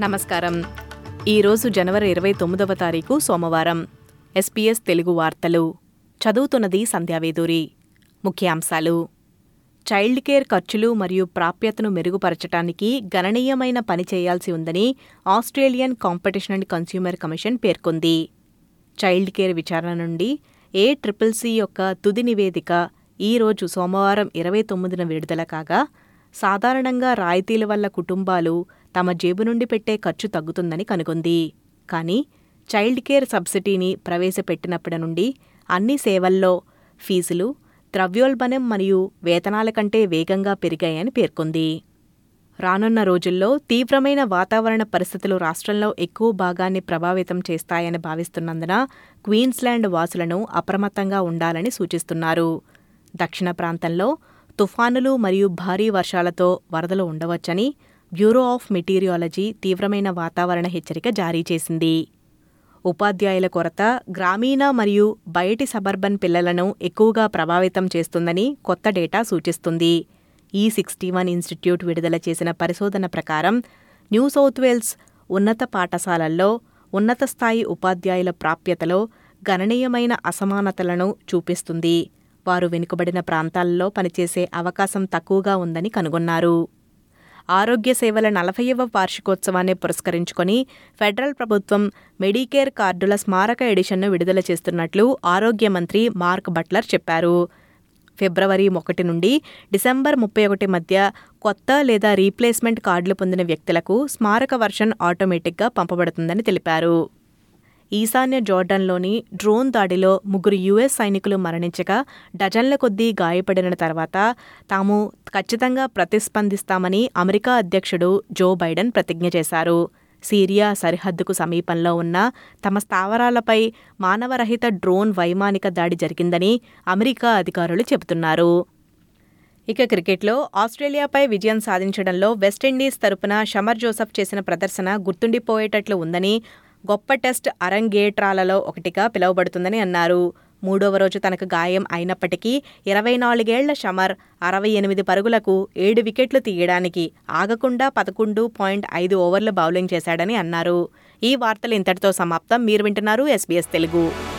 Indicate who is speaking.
Speaker 1: నమస్కారం. ఈరోజు జనవరి ఇరవై తొమ్మిదవ తారీఖు సోమవారం. ఎస్పీఎస్ తెలుగు వార్తలు. చదువుతున్నది సంధ్యావేదూరి ముఖ్యాంశాలు. చైల్డ్ కేర్ ఖర్చులు మరియు ప్రాప్యతను మెరుగుపరచడానికి గణనీయమైన పని చేయాల్సి ఉందని Australian competition and consumer commission పేర్కొంది. చైల్డ్ కేర్ విచారణ నుండి ఏ ట్రిపుల్ సి యొక్క తుది నివేదిక ఈ రోజు సోమవారం ఇరవై తొమ్మిదిన విడుదల కాగా సాధారణంగా రాయితీల వల్ల కుటుంబాలు తమ జేబు నుండి పెట్టే ఖర్చు తగ్గుతుందని కనుగొంది. కానీ చైల్డ్ కేర్ సబ్సిడీని ప్రవేశపెట్టినప్పటి నుండి అన్ని సేవల్లో ఫీజులు ద్రవ్యోల్బణం మరియు వేతనాల కంటే వేగంగా పెరిగాయని పేర్కొంది. రానున్న రోజుల్లో తీవ్రమైన వాతావరణ పరిస్థితులు రాష్ట్రంలో ఎక్కువ భాగాన్ని ప్రభావితం చేస్తాయని భావిస్తున్నందున క్వీన్స్లాండ్ వాసులను అప్రమత్తంగా ఉండాలని సూచిస్తున్నారు. దక్షిణ ప్రాంతంలో తుఫానులు మరియు భారీ వర్షాలతో వరదలు ఉండవచ్చని బ్యూరో ఆఫ్ మెటీరియాలజీ తీవ్రమైన వాతావరణ హెచ్చరిక జారీ చేసింది. ఉపాధ్యాయుల కొరత గ్రామీణ మరియు బయటి సబర్బన్ పిల్లలను ఎక్కువగా ప్రభావితం చేస్తుందని కొత్త డేటా సూచిస్తుంది. ఈ సిక్స్టీ వన్ ఇన్స్టిట్యూట్ విడుదల చేసిన పరిశోధన ప్రకారం న్యూ సౌత్ వేల్స్ ఉన్నత పాఠశాలల్లో ఉన్నత స్థాయి ఉపాధ్యాయుల ప్రాప్యతలో గణనీయమైన అసమానతలను చూపిస్తుంది. వారు వెనుకబడిన ప్రాంతాల్లో పనిచేసే అవకాశం తక్కువగా ఉందని కనుగొన్నారు. ఆరోగ్య సేవల నలభైవ వార్షికోత్సవాన్ని పురస్కరించుకొని ఫెడరల్ ప్రభుత్వం మెడికేర్ కార్డుల స్మారక ఎడిషన్ను విడుదల చేస్తున్నట్లు ఆరోగ్య మంత్రి మార్క్ బట్లర్ చెప్పారు. ఫిబ్రవరి ఒకటి నుండి డిసెంబర్ ముప్పై ఒకటి మధ్య కొత్త లేదా రీప్లేస్మెంట్ కార్డులు పొందిన వ్యక్తులకు స్మారక వర్షన్ ఆటోమేటిక్గా పంపబడుతుందని తెలిపారు. ఈశాన్య జోర్డన్లోని డ్రోన్ దాడిలో ముగ్గురు యుఎస్ సైనికులు మరణించగా డజన్ల కొద్దీ గాయపడిన తర్వాత తాము ఖచ్చితంగా ప్రతిస్పందిస్తామని అమెరికా అధ్యక్షుడు జో బైడెన్ ప్రతిజ్ఞ చేశారు. సిరియా సరిహద్దుకు సమీపంలో ఉన్న తమ స్థావరాలపై మానవరహిత డ్రోన్ వైమానిక దాడి జరిగిందని అమెరికా అధికారులు చెబుతున్నారు. ఇక క్రికెట్లో ఆస్ట్రేలియాపై విజయం సాధించడంలో వెస్టిండీస్ తరపున షమర్ జోసఫ్ చేసిన ప్రదర్శన గుర్తుండిపోయేటట్లు ఉందని గొప్ప టెస్ట్ అరంగేట్రాలలో ఒకటిగా పిలువబడుతుందని అన్నారు. మూడవ రోజు తనకు గాయం అయినప్పటికీ ఇరవై నాలుగేళ్ళ షమర్ అరవై ఎనిమిది పరుగులకు ఏడు వికెట్లు తీయడానికి ఆగకుండా పదకొండు పాయింట్ ఐదు ఓవర్లు బౌలింగ్ చేశాడని అన్నారు. ఈ వార్తలు ఇంతటితో సమాప్తం. మీరు వింటున్నారు ఎస్బీఎస్ తెలుగు.